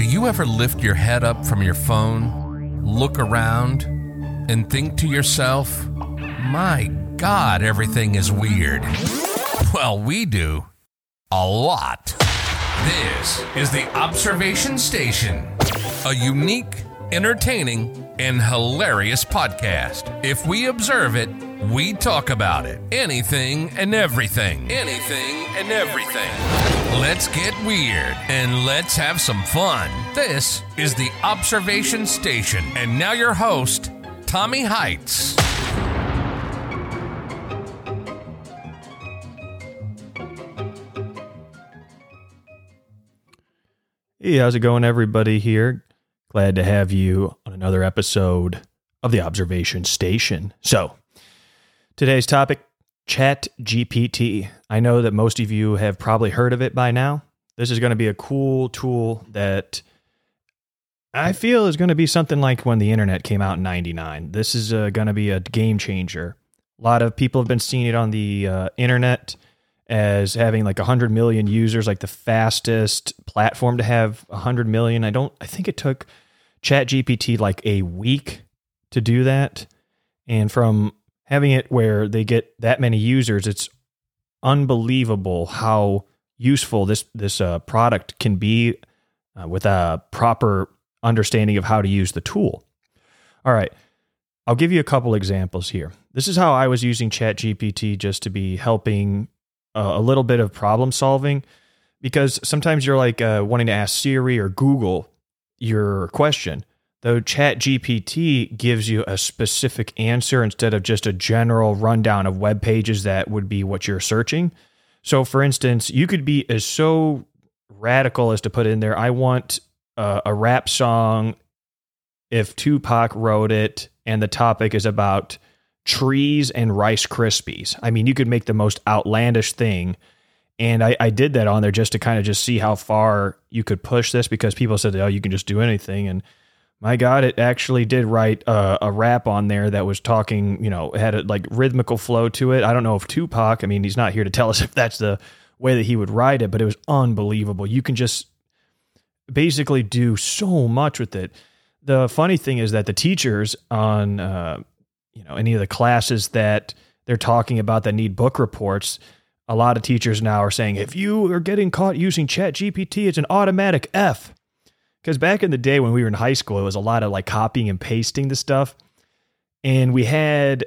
Do you ever lift your head up from your phone, look around, and think to yourself, my God, everything is weird? Well, we do. A lot. This is the Observation Station, a unique, entertaining, and hilarious podcast. If we observe it, we talk about it. Anything and everything. Anything and everything. Let's get weird and let's have some fun. This is the Observation Station. And now your host, Tommy Heights. Hey, how's it going, everybody? Here, glad to have you on another episode of the Observation Station. So, today's topic Chat GPT. I know that most of you have probably heard of it by now. This is going to be a cool tool that I feel is going to be something like when the internet came out in 99. This is uh, going to be a game changer. A lot of people have been seeing it on the uh, internet as having like 100 million users, like the fastest platform to have 100 million. I don't, I think it took ChatGPT like a week to do that. And from having it where they get that many users, it's unbelievable how useful this this uh, product can be uh, with a proper understanding of how to use the tool. All right, I'll give you a couple examples here. This is how I was using ChatGPT just to be helping uh, a little bit of problem solving because sometimes you're like uh, wanting to ask Siri or Google your question. Though ChatGPT gives you a specific answer instead of just a general rundown of web pages that would be what you're searching. So, for instance, you could be as so radical as to put in there, I want uh, a rap song if Tupac wrote it and the topic is about trees and Rice Krispies. I mean, you could make the most outlandish thing. And I, I did that on there just to kind of just see how far you could push this because people said, oh, you can just do anything. And my God, it actually did write a, a rap on there that was talking, you know, had a like rhythmical flow to it. I don't know if Tupac, I mean, he's not here to tell us if that's the way that he would write it, but it was unbelievable. You can just basically do so much with it. The funny thing is that the teachers on uh, you know any of the classes that they're talking about that need book reports a lot of teachers now are saying if you are getting caught using chat gpt it's an automatic f because back in the day when we were in high school it was a lot of like copying and pasting the stuff and we had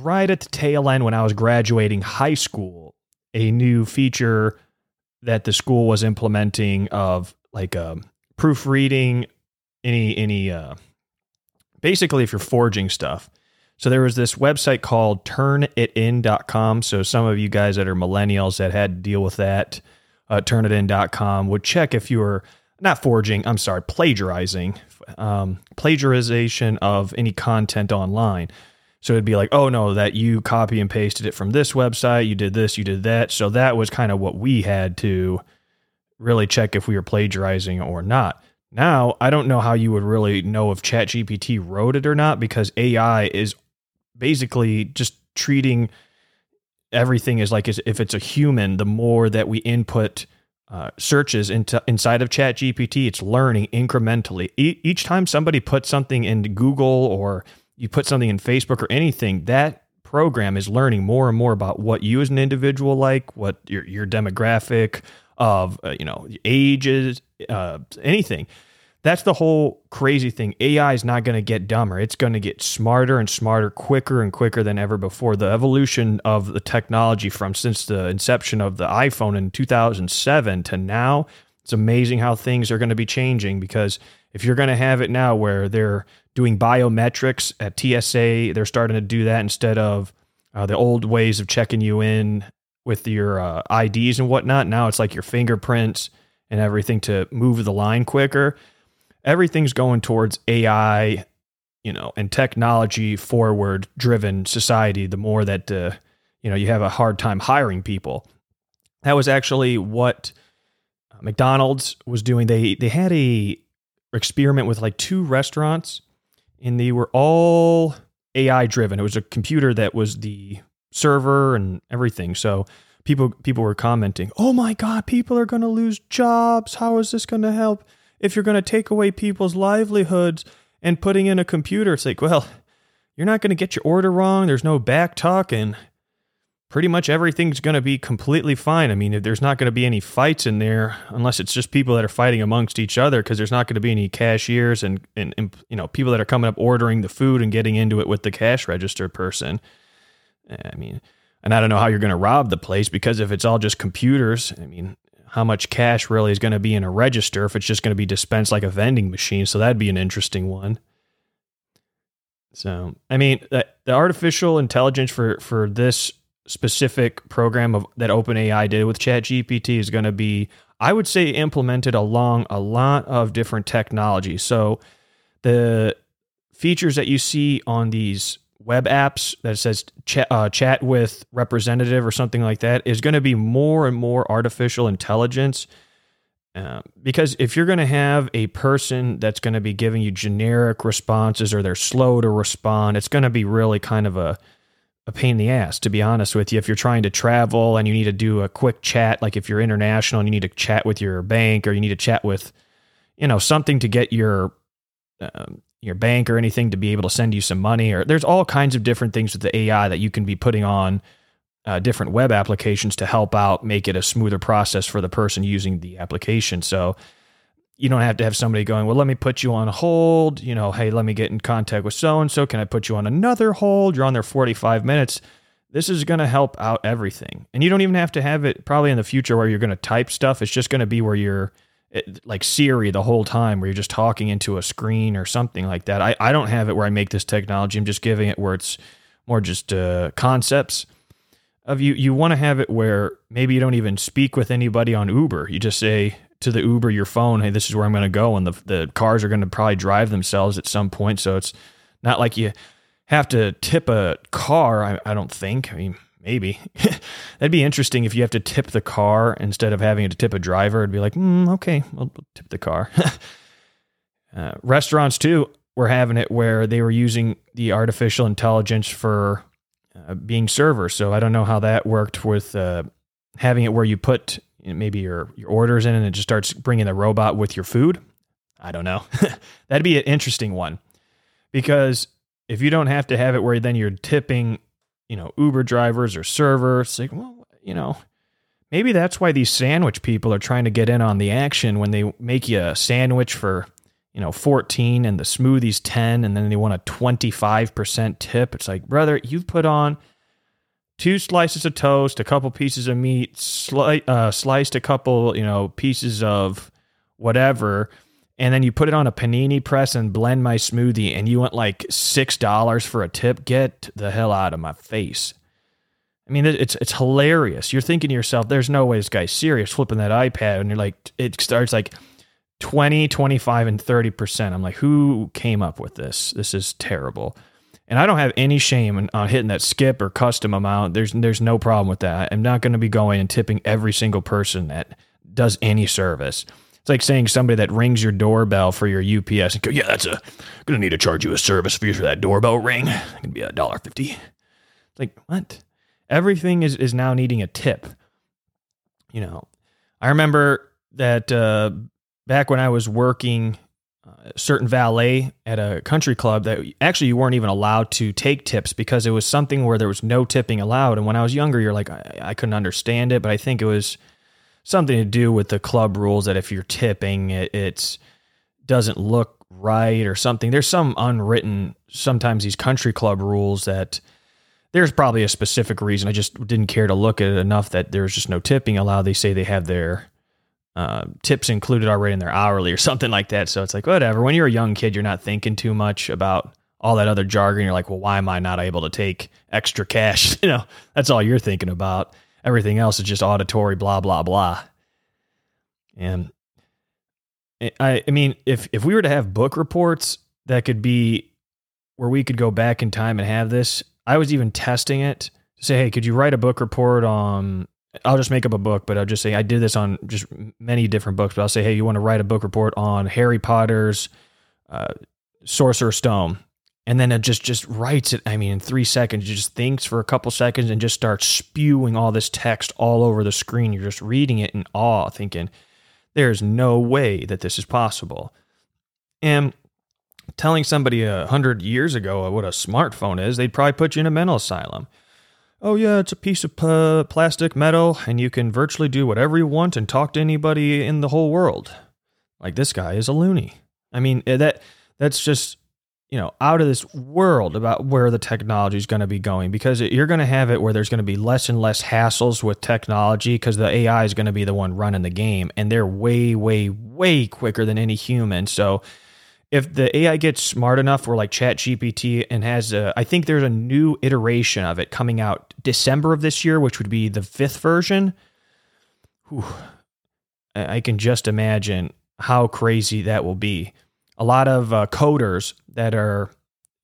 right at the tail end when i was graduating high school a new feature that the school was implementing of like um, proofreading any any uh, basically if you're forging stuff so there was this website called turnitin.com. So some of you guys that are millennials that had to deal with that, uh, turnitin.com would check if you were not forging, I'm sorry, plagiarizing, um, plagiarization of any content online. So it'd be like, oh no, that you copy and pasted it from this website, you did this, you did that. So that was kind of what we had to really check if we were plagiarizing or not. Now, I don't know how you would really know if ChatGPT wrote it or not because AI is basically just treating everything as like as if it's a human. The more that we input uh, searches into inside of Chat GPT, it's learning incrementally. E- each time somebody puts something into Google or you put something in Facebook or anything, that program is learning more and more about what you as an individual like, what your your demographic of uh, you know ages, uh, anything that's the whole crazy thing. AI is not going to get dumber. It's going to get smarter and smarter, quicker and quicker than ever before. The evolution of the technology from since the inception of the iPhone in 2007 to now, it's amazing how things are going to be changing because if you're going to have it now where they're doing biometrics at TSA, they're starting to do that instead of uh, the old ways of checking you in with your uh, IDs and whatnot. Now it's like your fingerprints and everything to move the line quicker everything's going towards AI, you know, and technology forward driven society, the more that, uh, you know, you have a hard time hiring people. That was actually what uh, McDonald's was doing. They, they had a experiment with like two restaurants and they were all AI driven. It was a computer that was the server and everything. So people, people were commenting, Oh my God, people are going to lose jobs. How is this going to help? If you're going to take away people's livelihoods and putting in a computer, it's like, well, you're not going to get your order wrong. There's no back talking pretty much everything's going to be completely fine. I mean, there's not going to be any fights in there unless it's just people that are fighting amongst each other because there's not going to be any cashiers and, and, and, you know people that are coming up ordering the food and getting into it with the cash register person. Eh, I mean, and I don't know how you're going to rob the place because if it's all just computers, I mean, how much cash really is going to be in a register if it's just going to be dispensed like a vending machine? So that'd be an interesting one. So, I mean, the, the artificial intelligence for for this specific program of that OpenAI did with ChatGPT is going to be, I would say, implemented along a lot of different technologies. So the features that you see on these web apps that says chat, uh, chat with representative or something like that is going to be more and more artificial intelligence. Uh, because if you're going to have a person that's going to be giving you generic responses or they're slow to respond, it's going to be really kind of a a pain in the ass, to be honest with you. If you're trying to travel and you need to do a quick chat, like if you're international and you need to chat with your bank or you need to chat with, you know, something to get your um, your bank or anything to be able to send you some money, or there's all kinds of different things with the AI that you can be putting on uh, different web applications to help out make it a smoother process for the person using the application. So you don't have to have somebody going, well, let me put you on hold. You know, hey, let me get in contact with so and so. Can I put you on another hold? You're on there 45 minutes. This is going to help out everything. And you don't even have to have it probably in the future where you're going to type stuff. It's just going to be where you're like Siri the whole time, where you're just talking into a screen or something like that. I, I don't have it where I make this technology. I'm just giving it where it's more just uh, concepts of you. You want to have it where maybe you don't even speak with anybody on Uber. You just say, to the Uber your phone, hey, this is where I'm going to go, and the the cars are going to probably drive themselves at some point. So it's not like you have to tip a car. I, I don't think. I mean, maybe that'd be interesting if you have to tip the car instead of having to tip a driver. It'd be like, mm, okay, we'll, tip the car. uh, restaurants too were having it where they were using the artificial intelligence for uh, being servers. So I don't know how that worked with uh, having it where you put maybe your your orders in and it just starts bringing the robot with your food. I don't know. That'd be an interesting one because if you don't have to have it where then you're tipping, you know, Uber drivers or servers, like, well, you know, maybe that's why these sandwich people are trying to get in on the action when they make you a sandwich for, you know, 14 and the smoothies 10 and then they want a 25% tip. It's like, brother, you've put on two slices of toast, a couple pieces of meat, sli- uh, sliced a couple, you know, pieces of whatever, and then you put it on a panini press and blend my smoothie, and you want like six dollars for a tip. Get the hell out of my face. I mean, it's it's hilarious. You're thinking to yourself, "There's no way this guy's serious." Flipping that iPad, and you're like, it starts like 20, 25, and 30 percent. I'm like, who came up with this? This is terrible. And I don't have any shame on hitting that skip or custom amount. There's there's no problem with that. I'm not going to be going and tipping every single person that does any service. Like saying somebody that rings your doorbell for your UPS and go, yeah, that's a gonna need to charge you a service fee for that doorbell ring. It's gonna be a dollar fifty. It's Like what? Everything is is now needing a tip. You know, I remember that uh, back when I was working a certain valet at a country club that actually you weren't even allowed to take tips because it was something where there was no tipping allowed. And when I was younger, you're like, I, I couldn't understand it, but I think it was something to do with the club rules that if you're tipping, it it's, doesn't look right or something. There's some unwritten, sometimes these country club rules that there's probably a specific reason. I just didn't care to look at it enough that there's just no tipping allowed. They say they have their uh, tips included already in their hourly or something like that. So it's like, whatever. When you're a young kid, you're not thinking too much about all that other jargon. You're like, well, why am I not able to take extra cash? you know, that's all you're thinking about. Everything else is just auditory, blah, blah, blah. And I, I mean, if, if we were to have book reports that could be where we could go back in time and have this, I was even testing it to say, hey, could you write a book report on I'll just make up a book, but I'll just say I did this on just many different books. But I'll say, hey, you want to write a book report on Harry Potter's uh, Sorcerer's Stone, and then it just just writes it. I mean, in three seconds, it just thinks for a couple seconds and just starts spewing all this text all over the screen. You're just reading it in awe, thinking There's no way that this is possible. And telling somebody a hundred years ago what a smartphone is, they'd probably put you in a mental asylum. Oh, yeah, it's a piece of p- plastic metal, and you can virtually do whatever you want and talk to anybody in the whole world. Like this guy is a loony. I mean, eh, that that's just you know out of this world about where the technology is going to be going because you're going to have it where there's going to be less and less hassles with technology because the AI is going to be the one running the game and they're way way way quicker than any human. So if the AI gets smart enough for like Chat GPT and has a, I think there's a new iteration of it coming out December of this year, which would be the fifth version. Whew, I can just imagine how crazy that will be. A lot of uh, coders that are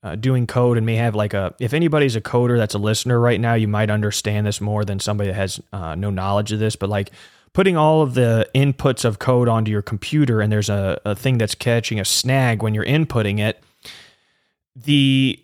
uh, doing code and may have like a, if anybody's a coder that's a listener right now, you might understand this more than somebody that has uh, no knowledge of this, but like putting all of the inputs of code onto your computer and there's a, a thing that's catching a snag when you're inputting it, the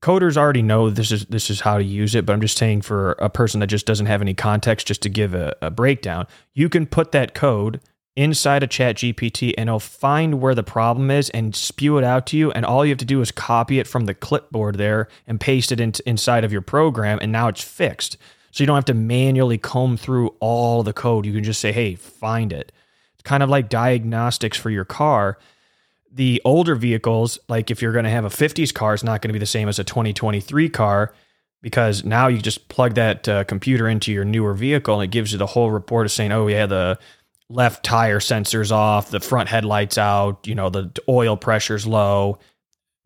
coders already know this is this is how to use it, but I'm just saying for a person that just doesn't have any context, just to give a, a breakdown, you can put that code inside a chat GPT and it'll find where the problem is and spew it out to you. And all you have to do is copy it from the clipboard there and paste it in, inside of your program. And now it's fixed. So you don't have to manually comb through all the code. You can just say, hey, find it. It's kind of like diagnostics for your car. The older vehicles, like if you're going to have a 50s car, it's not going to be the same as a 2023 car because now you just plug that uh, computer into your newer vehicle and it gives you the whole report of saying, oh, yeah, the left tire sensors off, the front headlights out, you know, the oil pressure's low.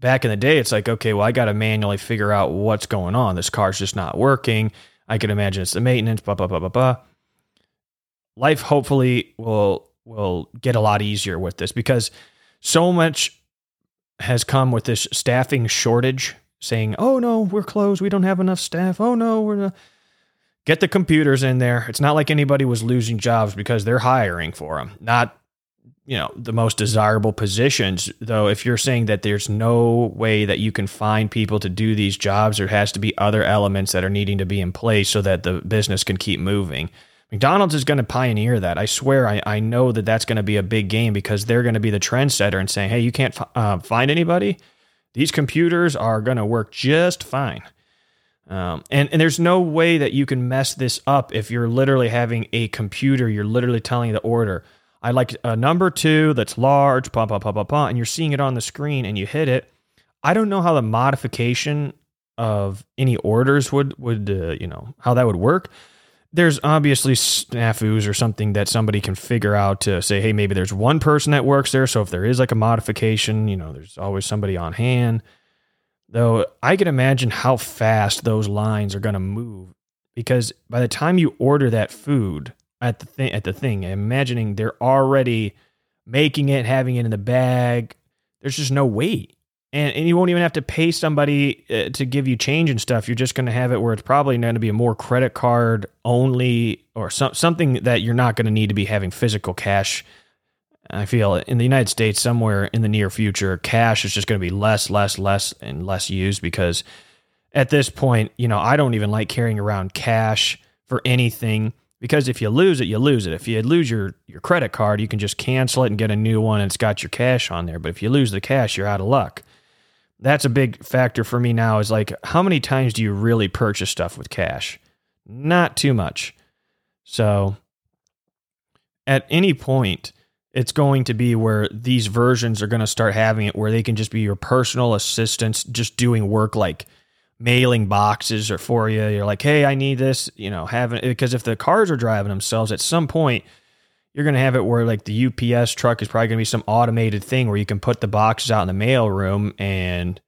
Back in the day, it's like, okay, well, I got to manually figure out what's going on. This car's just not working. I can imagine it's the maintenance, blah, blah, blah, blah, blah. Life hopefully will will get a lot easier with this because so much has come with this staffing shortage saying, oh no, we're closed. We don't have enough staff. Oh no, we're not get the computers in there. It's not like anybody was losing jobs because they're hiring for them. Not, you know, the most desirable positions, though. If you're saying that there's no way that you can find people to do these jobs, there has to be other elements that are needing to be in place so that the business can keep moving. McDonald's is going to pioneer that. I swear, I, I know that that's going to be a big game because they're going to be the trendsetter and saying, hey, you can't uh, find anybody? These computers are going to work just fine. Um, and, and there's no way that you can mess this up if you're literally having a computer, you're literally telling the order, I like a number two that's large, pop, pop, pop, pop, pop, and you're seeing it on the screen and you hit it. I don't know how the modification of any orders would, would uh, you know, how that would work. There's obviously snafus or something that somebody can figure out to say, hey, maybe there's one person that works there. So if there is like a modification, you know, there's always somebody on hand. Though I can imagine how fast those lines are going to move because by the time you order that food at the thing at the thing, imagining they're already making it, having it in the bag, there's just no wait. And, and you won't even have to pay somebody uh, to give you change and stuff. You're just going to have it where it's probably going to be a more credit card only or some, something that you're not going to need to be having physical cash I feel in the United States, somewhere in the near future, cash is just going to be less, less, less, and less used because at this point, you know, I don't even like carrying around cash for anything because if you lose it, you lose it. If you lose your, your credit card, you can just cancel it and get a new one and it's got your cash on there. But if you lose the cash, you're out of luck. That's a big factor for me now is like, how many times do you really purchase stuff with cash? Not too much. So at any point, it's going to be where these versions are going to start having it where they can just be your personal assistants just doing work like mailing boxes or for you. You're like hey i need this you know having because if the cars are driving themselves at some point you're going to have it where like the ups truck is probably going to be some automated thing where you can put the boxes out in the mail room and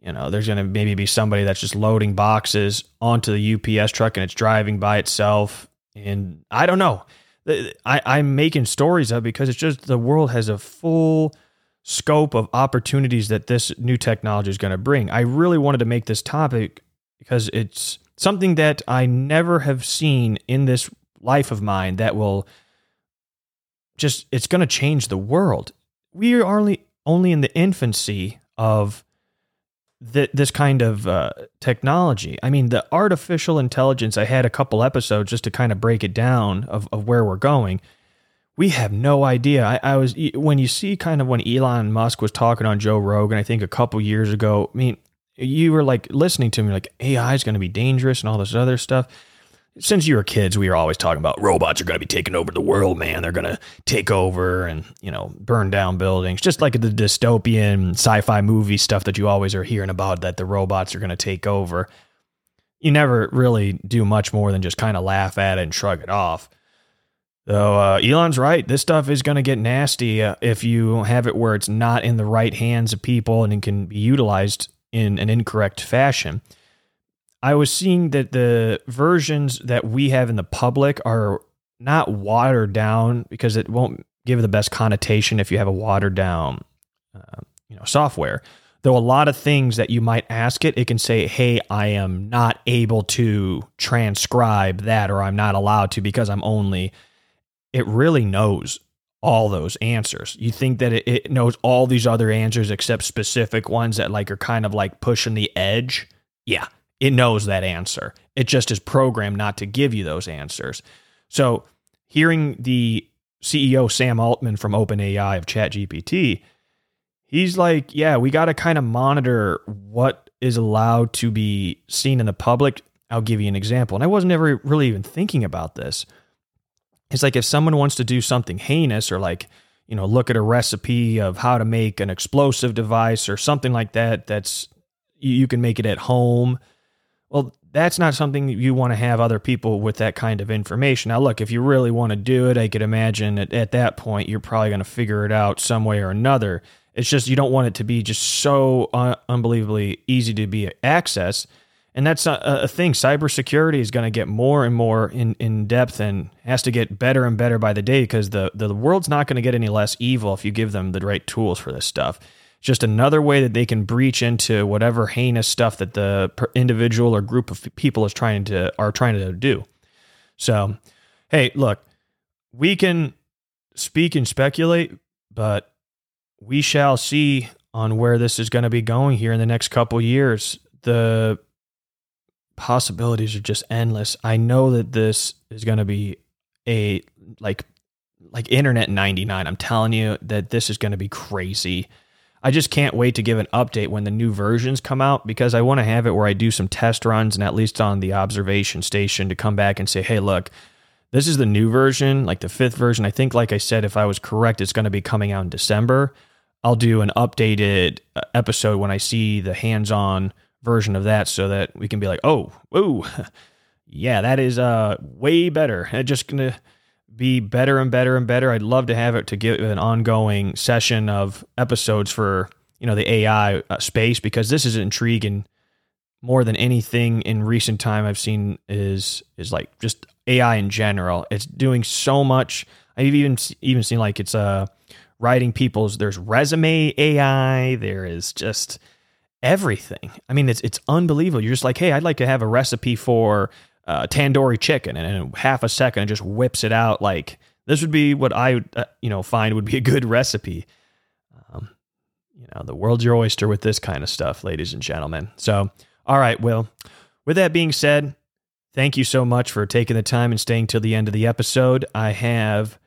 you know there's going to maybe be somebody that's just loading boxes onto the ups truck and it's driving by itself. And i don't know I, I'm making stories of because it's just the world has a full scope of opportunities that this new technology is going to bring. I really wanted to make this topic because it's something that I never have seen in this life of mine that will just it's going to change the world. We are only only in the infancy of th- this kind of uh, technology. I mean, the artificial intelligence, I had a couple episodes just to kind of break it down of, of where we're going. we have no idea. I, I, was when you see kind of when Elon Musk was talking on Joe Rogan, I think a couple years ago. I mean, you were like listening to me like AI is going to be dangerous and all this other stuff. Since you were kids, we were always talking about robots are going to be taking over the world, man. They're going to take over and, you know, burn down buildings, just like the dystopian sci-fi movie stuff that you always are hearing about that the robots are going to take over. You never really do much more than just kind of laugh at it and shrug it off. Though uh, Elon's right, this stuff is going to get nasty uh, if you have it where it's not in the right hands of people and it can be utilized in an incorrect fashion. I was seeing that the versions that we have in the public are not watered down because it won't give the best connotation if you have a watered down, uh, you know, software. Though a lot of things that you might ask it, it can say, "Hey, I am not able to transcribe that, or I'm not allowed to because I'm only." It really knows all those answers. You think that it, it knows all these other answers except specific ones that like are kind of like pushing the edge. Yeah, it knows that answer. It just is programmed not to give you those answers. So, hearing the CEO Sam Altman from OpenAI of ChatGPT, he's like, yeah, we got to kind of monitor what is allowed to be seen in the public. I'll give you an example. And I wasn't ever really even thinking about this. It's like if someone wants to do something heinous or like, you know, look at a recipe of how to make an explosive device or something like that, that's you can make it at home. Well, that's not something you want to have other people with that kind of information. Now, look, if you really want to do it, I could imagine at, at that point you're probably going to figure it out some way or another. It's just you don't want it to be just so un- unbelievably easy to be accessed and that's a, a thing. Cybersecurity is going to get more and more in, in depth and has to get better and better by the day because the, the world's not going to get any less evil if you give them the right tools for this stuff. Just another way that they can breach into whatever heinous stuff that the individual or group of people is trying to are trying to do. So, hey, look, we can speak and speculate, but we shall see on where this is going to be going here in the next couple years. The possibilities are just endless. I know that this is going to be a like like internet 99. I'm telling you that this is going to be crazy. I just can't wait to give an update when the new versions come out because I want to have it where I do some test runs and at least on the observation station to come back and say, "Hey, look, this is the new version, like the fifth version. I think, like I said, if I was correct, it's going to be coming out in December. I'll do an updated uh, episode when I see the hands on version of that so that we can be like, oh, whoa, yeah, that is uh way better. It's just gonna be better and better and better. I'd love to have it to give an ongoing session of episodes for you know the AI uh, space because this is intriguing more than anything in recent time I've seen is is like just AI in general. It's doing so much. I've even even seen like it's uh writing people's there's resume AI. There is just everything. I mean, it's it's unbelievable. You're just like, hey, I'd like to have a recipe for uh, tandoori chicken, and in half a second, it just whips it out. Like this would be what I uh, you know find would be a good recipe. Um, you know, the world's your oyster with this kind of stuff, ladies and gentlemen. So, all right, Will. With that being said, thank you so much for taking the time and staying till the end of the episode. I have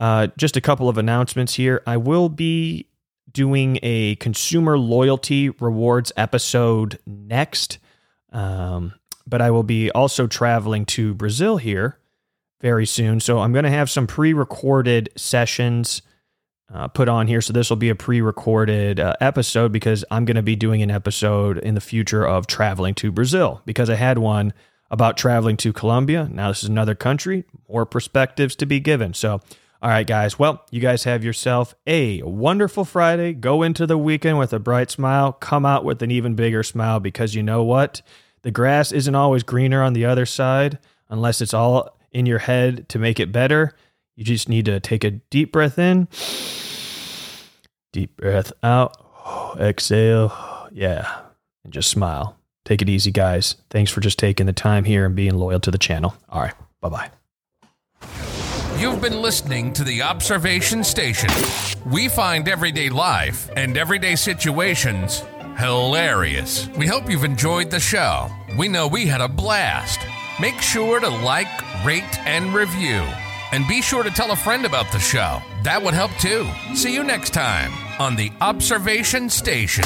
uh, just a couple of announcements here. I will be doing a consumer loyalty rewards episode next. Um, but I will be also traveling to Brazil here very soon. So I'm going to have some pre recorded sessions uh, put on here. So this will be a pre recorded uh, episode because I'm going to be doing an episode in the future of traveling to Brazil because I had one about traveling to Colombia. Now this is another country, more perspectives to be given. So all right, guys. Well, you guys have yourself a wonderful Friday. Go into the weekend with a bright smile. Come out with an even bigger smile because you know what? The grass isn't always greener on the other side unless it's all in your head to make it better. You just need to take a deep breath in, deep breath out, exhale. Yeah, and just smile. Take it easy, guys. Thanks for just taking the time here and being loyal to the channel. All right, bye bye. You've been listening to the Observation Station. We find everyday life and everyday situations hilarious. We hope you've enjoyed the show. We know we had a blast. Make sure to like, rate, and review. And be sure to tell a friend about the show. That would help too. See you next time on the Observation Station.